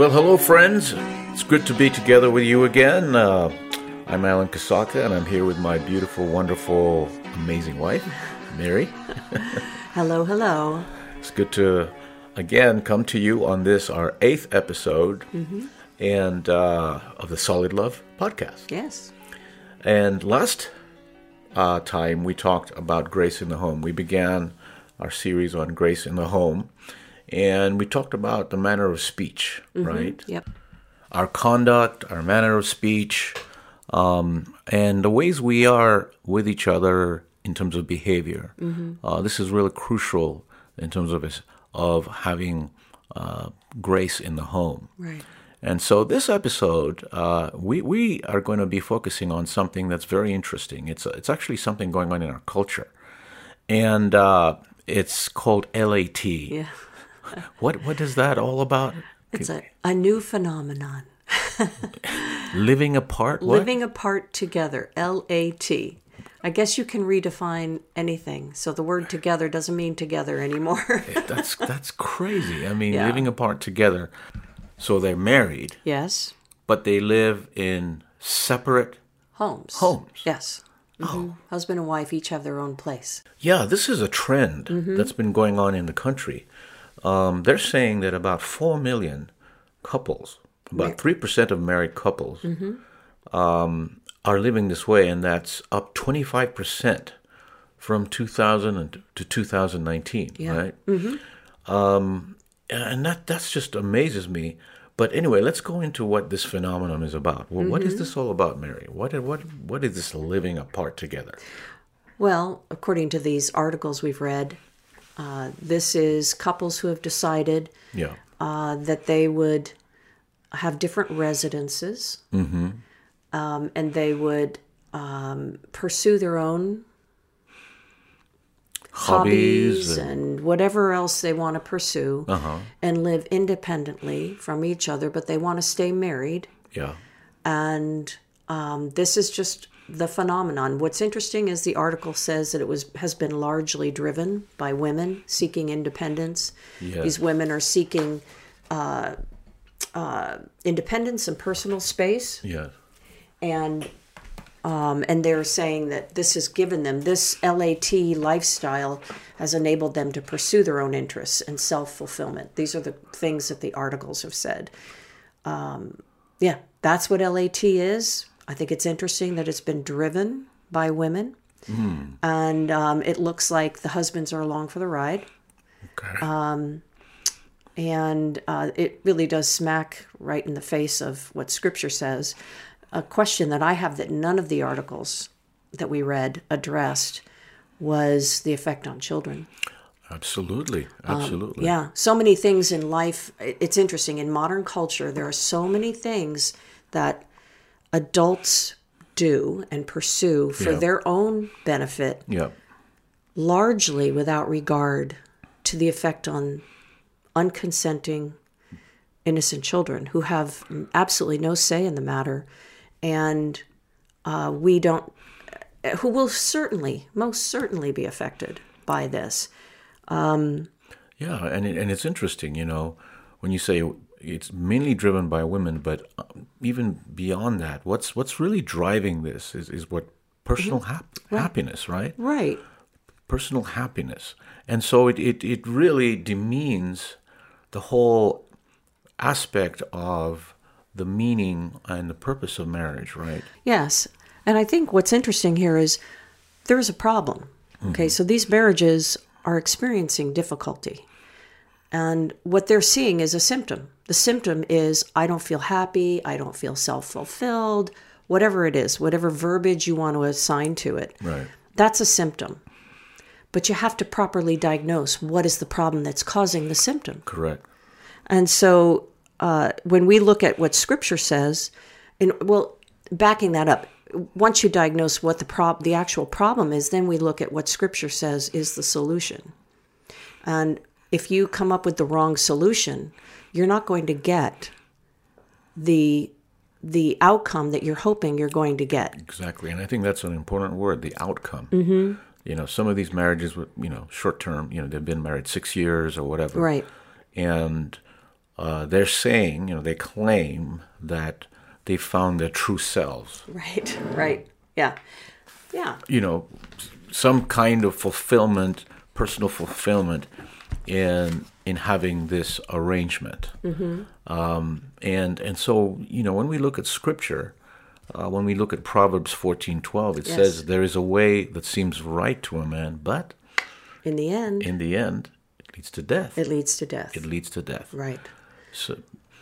Well, hello, friends. It's good to be together with you again. Uh, I'm Alan Kasaka, and I'm here with my beautiful, wonderful, amazing wife, Mary. hello, hello. It's good to again come to you on this our eighth episode, mm-hmm. and uh, of the Solid Love podcast. Yes. And last uh, time we talked about grace in the home. We began our series on grace in the home, and we talked about the manner of speech, mm-hmm. right? Yep. Our conduct, our manner of speech, um, and the ways we are with each other in terms of behavior. Mm-hmm. Uh, this is really crucial in terms of of having uh, grace in the home. Right. And so this episode, uh, we we are going to be focusing on something that's very interesting. It's it's actually something going on in our culture, and uh, it's called LAT. Yeah. What what is that all about? It's a, a new phenomenon. Living apart. What? Living apart together. L A T. I guess you can redefine anything. So the word together doesn't mean together anymore. that's that's crazy. I mean, yeah. living apart together. So they're married. Yes. But they live in separate homes. Homes. Yes. Mm-hmm. Oh. Husband and wife each have their own place. Yeah, this is a trend mm-hmm. that's been going on in the country. Um, they're saying that about 4 million couples, about 3% of married couples, mm-hmm. um, are living this way, and that's up 25% from 2000 to 2019, yeah. right? Mm-hmm. Um, and that that's just amazes me. But anyway, let's go into what this phenomenon is about. Well, mm-hmm. what is mm-hmm. this all about, Mary? What what what is this living apart together? Well, according to these articles we've read, uh, this is couples who have decided yeah. uh, that they would have different residences, mm-hmm. um, and they would um, pursue their own hobbies, and, and, whatever else they want to pursue uh-huh. and live independently from each other, but they want to stay married. Yeah. And um, this is just the phenomenon. What's interesting is the article says that it was has been largely driven by women seeking independence. These women are seeking uh, uh, independence and personal space. Yes. And um, and they're saying that this has given them this LAT lifestyle has enabled them to pursue their own interests and self fulfillment. These are the things that the articles have said. Um, yeah, that's what LAT is. I think it's interesting that it's been driven by women, mm. and um, it looks like the husbands are along for the ride. Okay. Um, and uh, it really does smack right in the face of what Scripture says a question that I have that none of the articles that we read addressed was the effect on children. Absolutely. Absolutely. Um, yeah. So many things in life. It's interesting. In modern culture, there are so many things that adults do and pursue for their own benefit. Largely without regard to the effect on unconsenting innocent children who have absolutely no say in the matter and uh, we don't, who will certainly, most certainly be affected by this. Um, yeah, and it, and it's interesting, you know, when you say it's mainly driven by women, but uh, even beyond that, what's what's really driving this is, is what personal mm-hmm. hap- right. happiness, right? Right. Personal happiness, and so it, it it really demeans the whole aspect of the meaning and the purpose of marriage, right? Yes. And I think what's interesting here is there's a problem. Okay, mm-hmm. so these marriages are experiencing difficulty. And what they're seeing is a symptom. The symptom is I don't feel happy, I don't feel self fulfilled, whatever it is, whatever verbiage you want to assign to it. Right. That's a symptom. But you have to properly diagnose what is the problem that's causing the symptom. Correct. And so uh, when we look at what Scripture says, and well, backing that up, once you diagnose what the prob- the actual problem is, then we look at what Scripture says is the solution. And if you come up with the wrong solution, you're not going to get the the outcome that you're hoping you're going to get. Exactly, and I think that's an important word: the outcome. Mm-hmm. You know, some of these marriages, were, you know, short term. You know, they've been married six years or whatever, right? And uh, they're saying, you know, they claim that they found their true selves. Right. Right. Yeah. Yeah. You know, some kind of fulfillment, personal fulfillment, in in having this arrangement. Um, and and so you know, when we look at Scripture, uh, when we look at Proverbs fourteen twelve, it Yes. says there is a way that seems right to a man, but In the end, in the end, it leads to death. it leads to death. It leads to death. Right. So,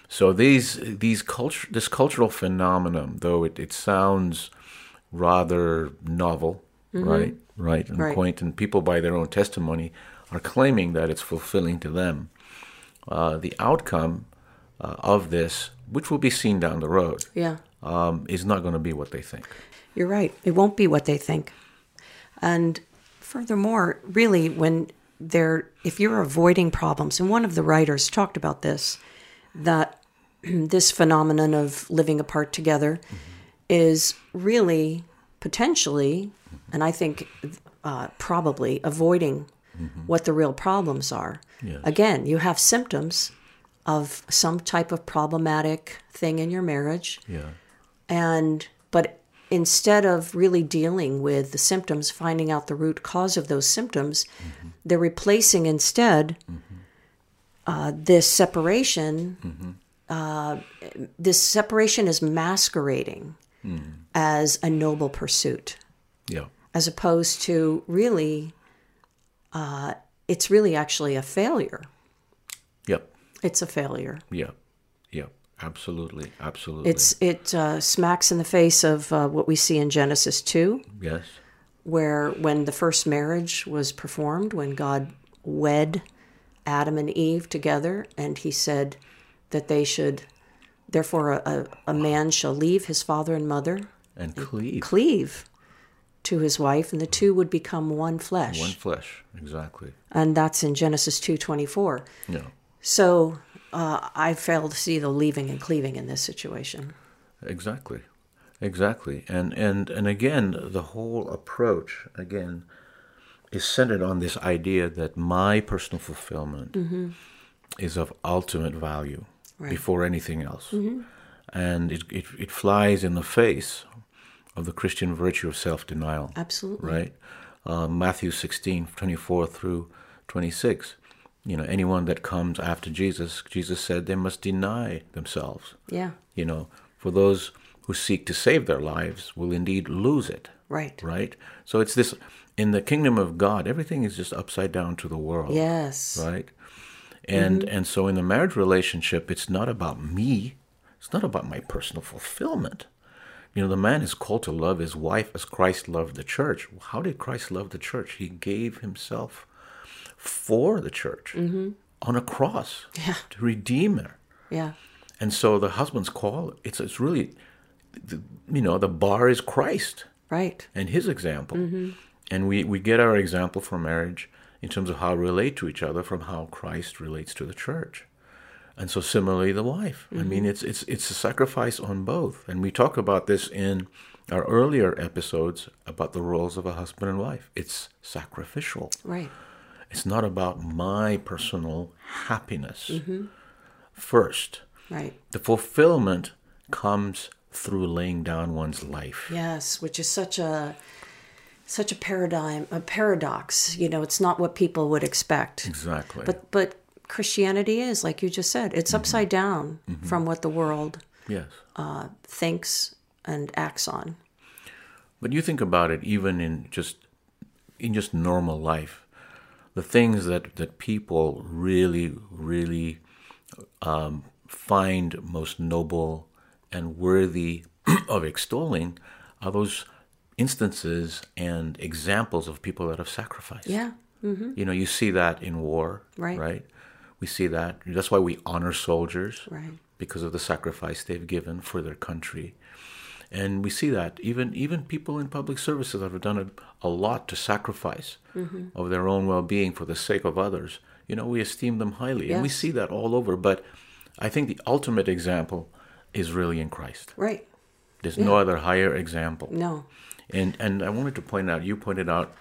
so these these culture this cultural phenomenon, though it, it sounds rather novel, right, right, and Mm-hmm. Right. quaint, and people by their own testimony are claiming that it's fulfilling to them. Uh, the outcome uh, of this, which will be seen down the road, Yeah. um, is not going to be what they think. You're right. It won't be what they think. And furthermore, really, when they're, if you're avoiding problems, and one of the writers talked about this, that this phenomenon of living apart together is really potentially, and I think uh, probably avoiding Mm-hmm. what the real problems are. Yes. Again, you have symptoms of some type of problematic thing in your marriage. Yeah, and but instead of really dealing with the symptoms finding out the root cause of those symptoms mm-hmm. they're replacing instead mm-hmm. uh, this separation uh, this separation is masquerading mm. as a noble pursuit. Yeah, as opposed to really uh, it's really actually a failure. Yep, it's a failure. Yeah, yeah. Absolutely, absolutely. it's it uh, smacks in the face of uh, what we see in genesis 2 yes, where when the first marriage was performed, when God wed Adam and Eve together, and he said that they should, therefore, a, a, a man shall leave his father and mother, and cleave. cleave to his wife, and the two would become one flesh. one flesh. Exactly. and that's in Genesis 2.24. Yeah. So uh, I fail to see the leaving and cleaving in this situation. Exactly, exactly, and and and again, the whole approach again is centered on this idea that my personal fulfillment is of ultimate value Right. before anything else, and it, it it flies in the face of the Christian virtue of self denial. Absolutely. Right, uh, Matthew 16, 24 through twenty six. You know, anyone that comes after Jesus, Jesus said they must deny themselves Yeah, you know, for those who seek to save their lives will indeed lose it, right. right? So it's this in the kingdom of God, everything is just upside down to the world, Yes. right? And and so in the marriage relationship, it's not about me. It's not about my personal fulfillment. You know, the man is called to love his wife as Christ loved the church. How did Christ love the church? He gave himself for the church mm-hmm. on a cross Yeah. to redeem her. Yeah. And so the husband's call, it's, it's really, the, you know, the bar is Christ Right. and his example. Mm-hmm. And we, we get our example for marriage in terms of how we relate to each other from how Christ relates to the church. And so similarly the wife. I mean mm-hmm. it's it's it's a sacrifice on both. And we talk about this in our earlier episodes about the roles of a husband and wife. It's sacrificial. Right. It's not about my personal happiness mm-hmm. first. Right. The fulfillment comes through laying down one's life. Yes, which is such a such a paradigm, a paradox. You know, it's not what people would expect. Exactly. But but Christianity is, like you just said, it's upside down from what the world yes. uh, thinks and acts on. But you think about it even in just in just normal life. The things that, that people really, really um, find most noble and worthy of extolling are those instances and examples of people that have sacrificed. Yeah. You know, you see that in war, Right. Right. We see that. That's why we honor soldiers, Right. Because of the sacrifice they've given for their country, and we see that even even people in public services that have done a, a lot to sacrifice mm-hmm. of their own well-being for the sake of others. You know, we esteem them highly, and we see that all over. But I think the ultimate example is really in Christ. Right. There's no other higher example. No. And and I wanted to point out, you pointed out,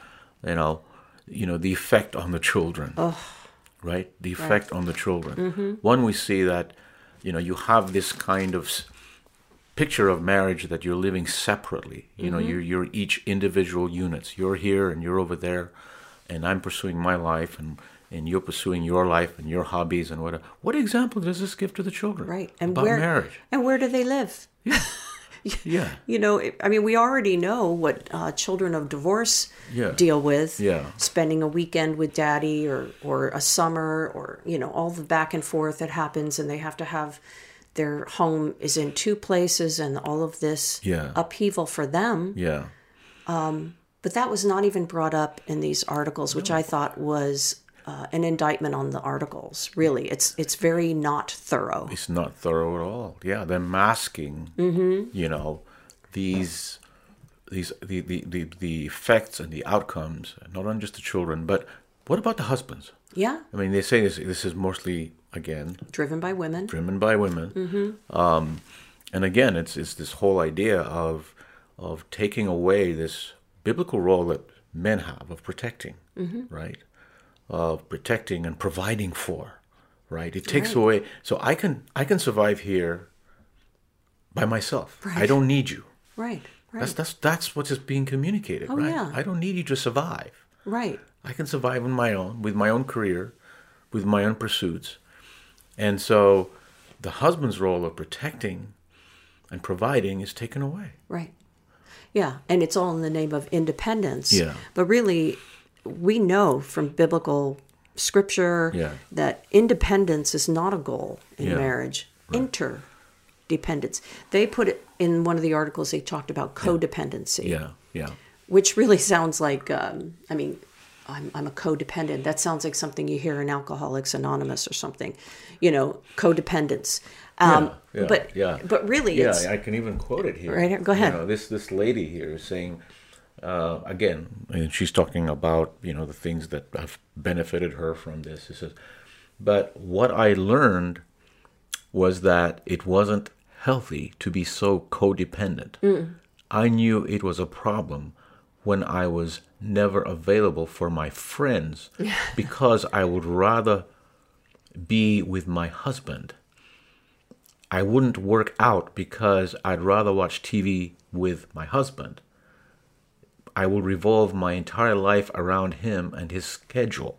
you know, you know the effect on the children, right? The effect on the children. Mm-hmm. One, we see that, you know, you have this kind of picture of marriage that you're living separately. You know, mm-hmm. you're you're each individual units. You're here and you're over there, and I'm pursuing my life and. And you're pursuing your life and your hobbies and whatever. What example does this give to the children? Right. And about where marriage? and where do they live? Yeah. You know, I mean, we already know what uh, children of divorce Yeah. deal with. Yeah. Spending a weekend with daddy or, or a summer or, you know, all the back and forth that happens and they have to have their home is in two places and all of this Yeah. upheaval for them. Yeah. But that was not even brought up in these articles, which I thought was uh, an indictment on the articles. Really, it's it's very not thorough. It's not thorough at all. Yeah, they're masking, you know, these these the, the, the, the effects and the outcomes, not on just the children, but what about the husbands? Yeah, I mean, they say this this is mostly again driven by women. driven by women, um, and again, it's it's this whole idea of of taking away this biblical role that men have of protecting, right? Of protecting and providing for, right? It takes Right. away. So I can I can survive here by myself. I don't need you. Right, right, That's that's that's what is being communicated, oh, right? yeah. I don't need you to survive. right. I can survive on my own, with my own career, with my own pursuits. And so the husband's role of protecting and providing is taken away. Right. Yeah, and it's all in the name of independence. Yeah. But really, we know from biblical scripture Yeah. that independence is not a goal in Yeah. marriage. Interdependence. They put it in one of the articles. They talked about codependency, Yeah, yeah. which really sounds like. Um, I mean, I'm I'm a codependent. That sounds like something you hear in Alcoholics Anonymous or something. You know, codependence. Um, yeah, but yeah. but really, Yeah, I can even quote it here. Right here, go ahead. You know, this this lady here is saying, uh, again, and she's talking about you know the things that have benefited her from this. She says, but what I learned was that it wasn't healthy to be so codependent. Mm. I knew it was a problem when I was never available for my friends because I would rather be with my husband. I wouldn't work out because I'd rather watch TV with my husband. I will revolve my entire life around him and his schedule.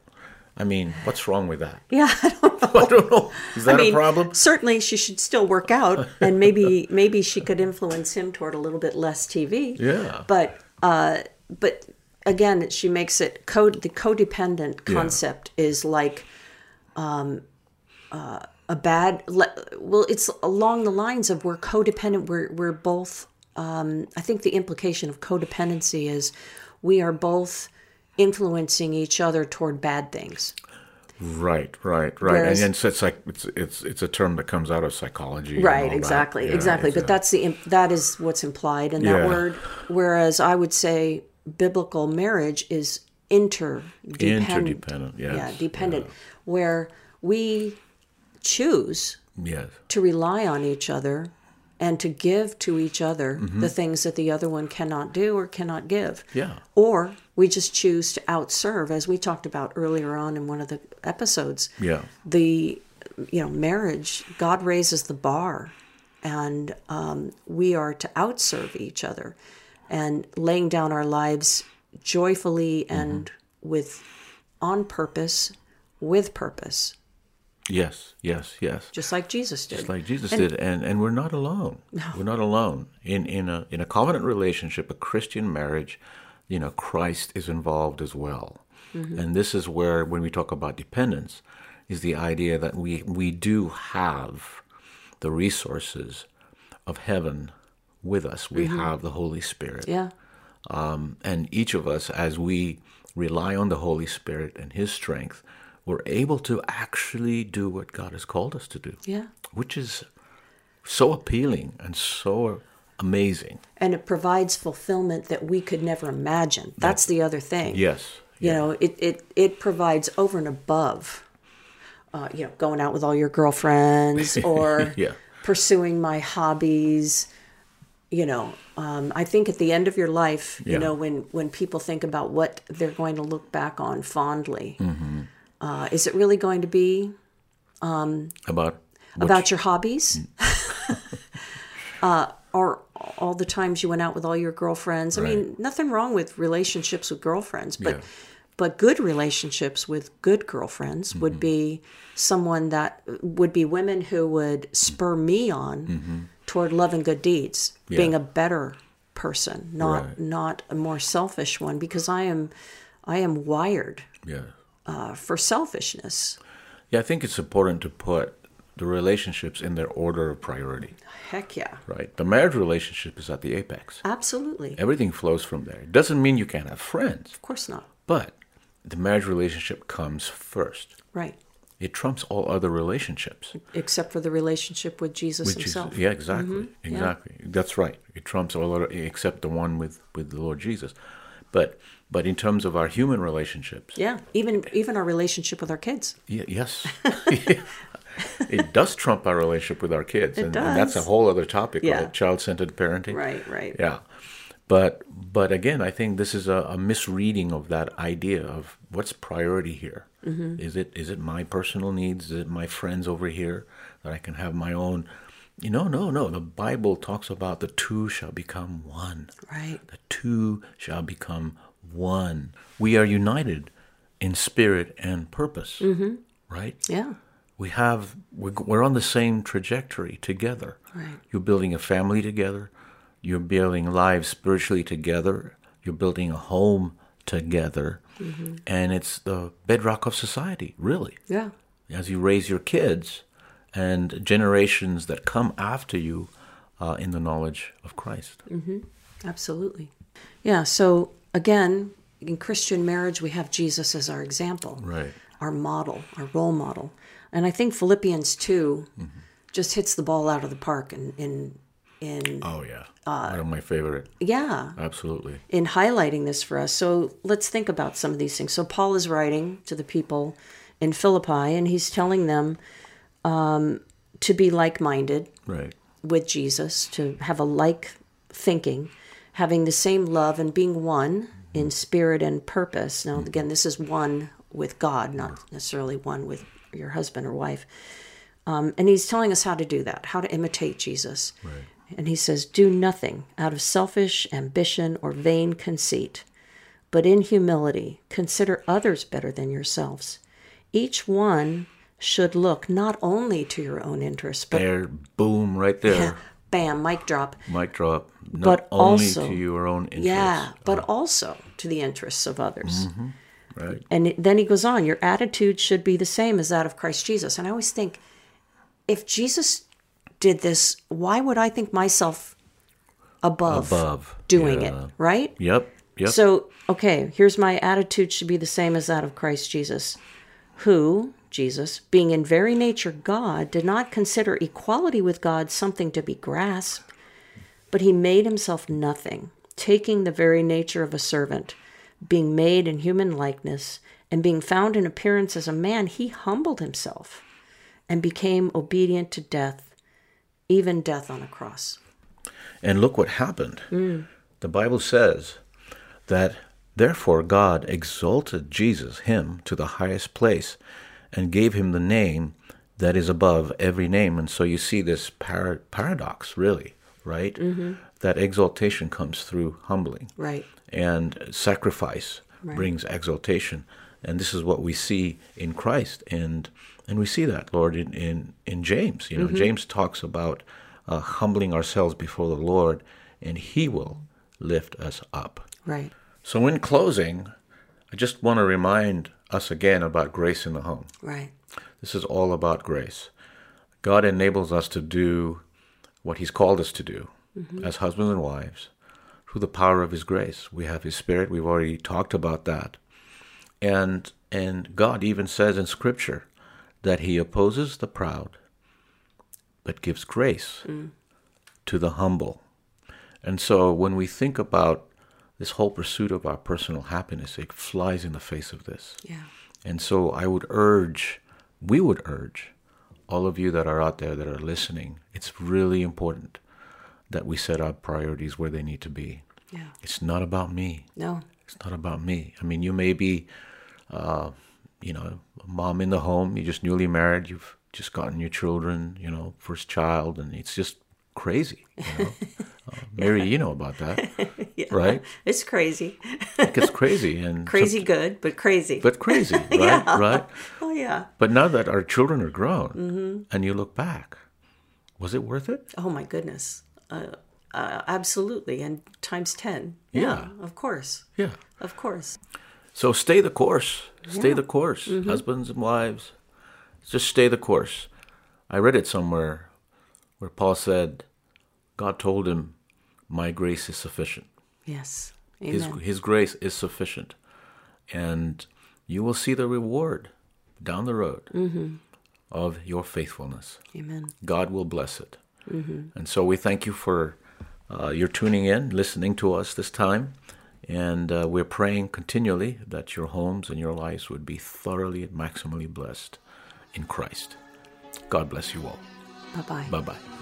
I mean, what's wrong with that? yeah. I don't know. I don't know. Is that I mean, a problem? Certainly, she should still work out, and maybe maybe she could influence him toward a little bit less TV. Yeah. But uh, but again, she makes it code. The codependent concept is like um, uh, a bad. le- Well, it's along the lines of we're codependent. We're we're both. Um, I think the implication of codependency is we are both influencing each other toward bad things. Right, right, right. Whereas- and, and it's like it's it's it's a term that comes out of psychology. right exactly Yeah, exactly but uh, that's the that is what's implied in that Yeah. word whereas i would say biblical marriage is interdependent interdependent. Yes. yeah dependent where we choose Yes. to rely on each other and to give to each other Mm-hmm. the things that the other one cannot do or cannot give Yeah. or we just choose to outserve as we talked about earlier on in one of the episodes Yeah. the you know marriage god raises the bar and um, we are to outserve each other and laying down our lives joyfully and with on purpose with purpose Yes. Yes. Yes. just like jesus did Just like Jesus And- did, and and we're not alone. We're not alone in in a in a covenant relationship, a Christian marriage. You know, Christ is involved as well, Mm-hmm. and this is where when we talk about dependence, is the idea that we we do have the resources of heaven with us. We have the Holy Spirit, Mm-hmm. yeah um, and each of us, as we rely on the Holy Spirit and His strength, we're able to actually do what God has called us to do yeah which is so appealing and so amazing. and it provides fulfillment that we could never imagine that's the other thing Yes. you know it, it it provides over and above uh, you know going out with all your girlfriends or Yeah. pursuing my hobbies you know um, i think at the end of your life you know when when people think about what they're going to look back on fondly Mm-hmm. Uh, is it really going to be About what about your hobbies? uh, or all the times you went out with all your girlfriends? I mean, nothing wrong with relationships with girlfriends, but Yeah. but good relationships with good girlfriends Mm-hmm. would be someone that would be women who would spur me on toward love and good deeds, being Mm-hmm. A better person, not Right. not a more selfish one, because I am I am wired yeah. Uh, for selfishness. Yeah, I think it's important to put the relationships in their order of priority, Heck yeah, right? The marriage relationship is at the apex. absolutely. Everything flows from there. It doesn't mean you can't have friends, Of course not. but the marriage relationship comes first. Right. It trumps all other relationships. except for the relationship with Jesus is, himself. yeah, exactly, Mm-hmm. exactly. That's right. It trumps all other except the one with with the Lord Jesus. But but in terms of our human relationships, Yeah, even even our relationship with our kids. Ye- yes, it does trump our relationship with our kids, and, and that's a whole other topic, Yeah. right? Child-centered parenting. Right, right. Yeah, but but again, I think this is a, a misreading of that idea of what's priority here. Mm-hmm. Is it is it my personal needs? Is it my friends over here that I can have my own? You know, no, no. The Bible talks about the two shall become one. Right. The two shall become one. We are united in spirit and purpose. Mm-hmm. Right? Yeah. We have we're, on the same trajectory together. Right. You're building a family together. You're building lives spiritually together. You're building a home together. Mm-hmm. And it's the bedrock of society, really. Yeah. As you raise your kids and generations that come after you uh, in the knowledge of Christ. Absolutely. Yeah. So again, in Christian marriage, we have Jesus as our example, Right. our model, our role model, and I think Philippians 2 Mm-hmm. just hits the ball out of the park in in in Oh, yeah. Uh, One of my favorite. yeah Absolutely. in highlighting this for us. So let's think about some of these things. So Paul is writing to the people in Philippi, and he's telling them um, to be like-minded Right. with Jesus, to have a like thinking, having the same love, and being one in spirit and purpose. Now, again, this is one with God, not necessarily one with your husband or wife. Um, and he's telling us how to do that, how to imitate Jesus. Right. And he says, Do nothing out of selfish ambition or vain conceit, but in humility consider others better than yourselves. Each one should look not only to your own interests, but There, boom, right there. bam, mic drop. Mic drop. Not But only also- to your own interests. Yeah, but also to the interests of others. Mm-hmm, right. And then he goes on, your attitude should be the same as that of Christ Jesus. And I always think, if Jesus did this, why would I think myself above, Above. doing Yeah. it, right? Yep. Yep. So, okay, here's my attitude should be the same as that of Christ Jesus, who, Jesus, being in very nature God, did not consider equality with God something to be grasped, but he made himself nothing, taking the very nature of a servant, being made in human likeness, and being found in appearance as a man, he humbled himself and became obedient to death, even death on a cross. And look what happened. Mm. The Bible says that therefore God exalted Jesus, him, to the highest place and gave him the name that is above every name. And so you see this par- paradox, really, right? That exaltation comes through humbling. Right. and sacrifice brings exaltation and this is what we see in christ and and we see that lord in in, in james you know james talks about uh, humbling ourselves before the lord and he will lift us up Right. so in closing i just want to remind us again about grace in the home Right. this is all about grace. God enables us to do what He's called us to do mm-hmm. as husbands and wives through the power of His grace. We have His Spirit. We've already talked about that. And and God even says in Scripture that He opposes the proud, but gives grace mm. to the humble. And so when we think about this whole pursuit of our personal happiness, it flies in the face of this. Yeah. And so I would urge, we would urge, all of you that are out there that are listening, it's really important that we set our priorities where they need to be. Yeah. It's not about me. No. It's not about me. I mean, you may be uh, you know, a mom in the home, you're just newly married, you've just gotten your children, you know, first child, and it's just crazy. You know? uh, Mary, you know about that, Yeah. right? It's crazy. It gets crazy and crazy good, but crazy. but crazy, right? Right. oh yeah. But now that our children are grown, Mm-hmm. and you look back, was it worth it? Oh my goodness. Uh, uh, absolutely, and times ten. Yeah. of course, Yeah. of course. So stay the course. Stay Yeah. the course, husbands and wives. Just stay the course. I read it somewhere where Paul said, God told him, "My grace is sufficient. Yes. His Amen. His grace is sufficient, and you will see the reward down the road of your faithfulness. Amen. God will bless it. And so we thank you for uh, your tuning in, listening to us this time. And uh, we're praying continually that your homes and your lives would be thoroughly and maximally blessed in Christ. God bless you all. Bye bye. Bye bye.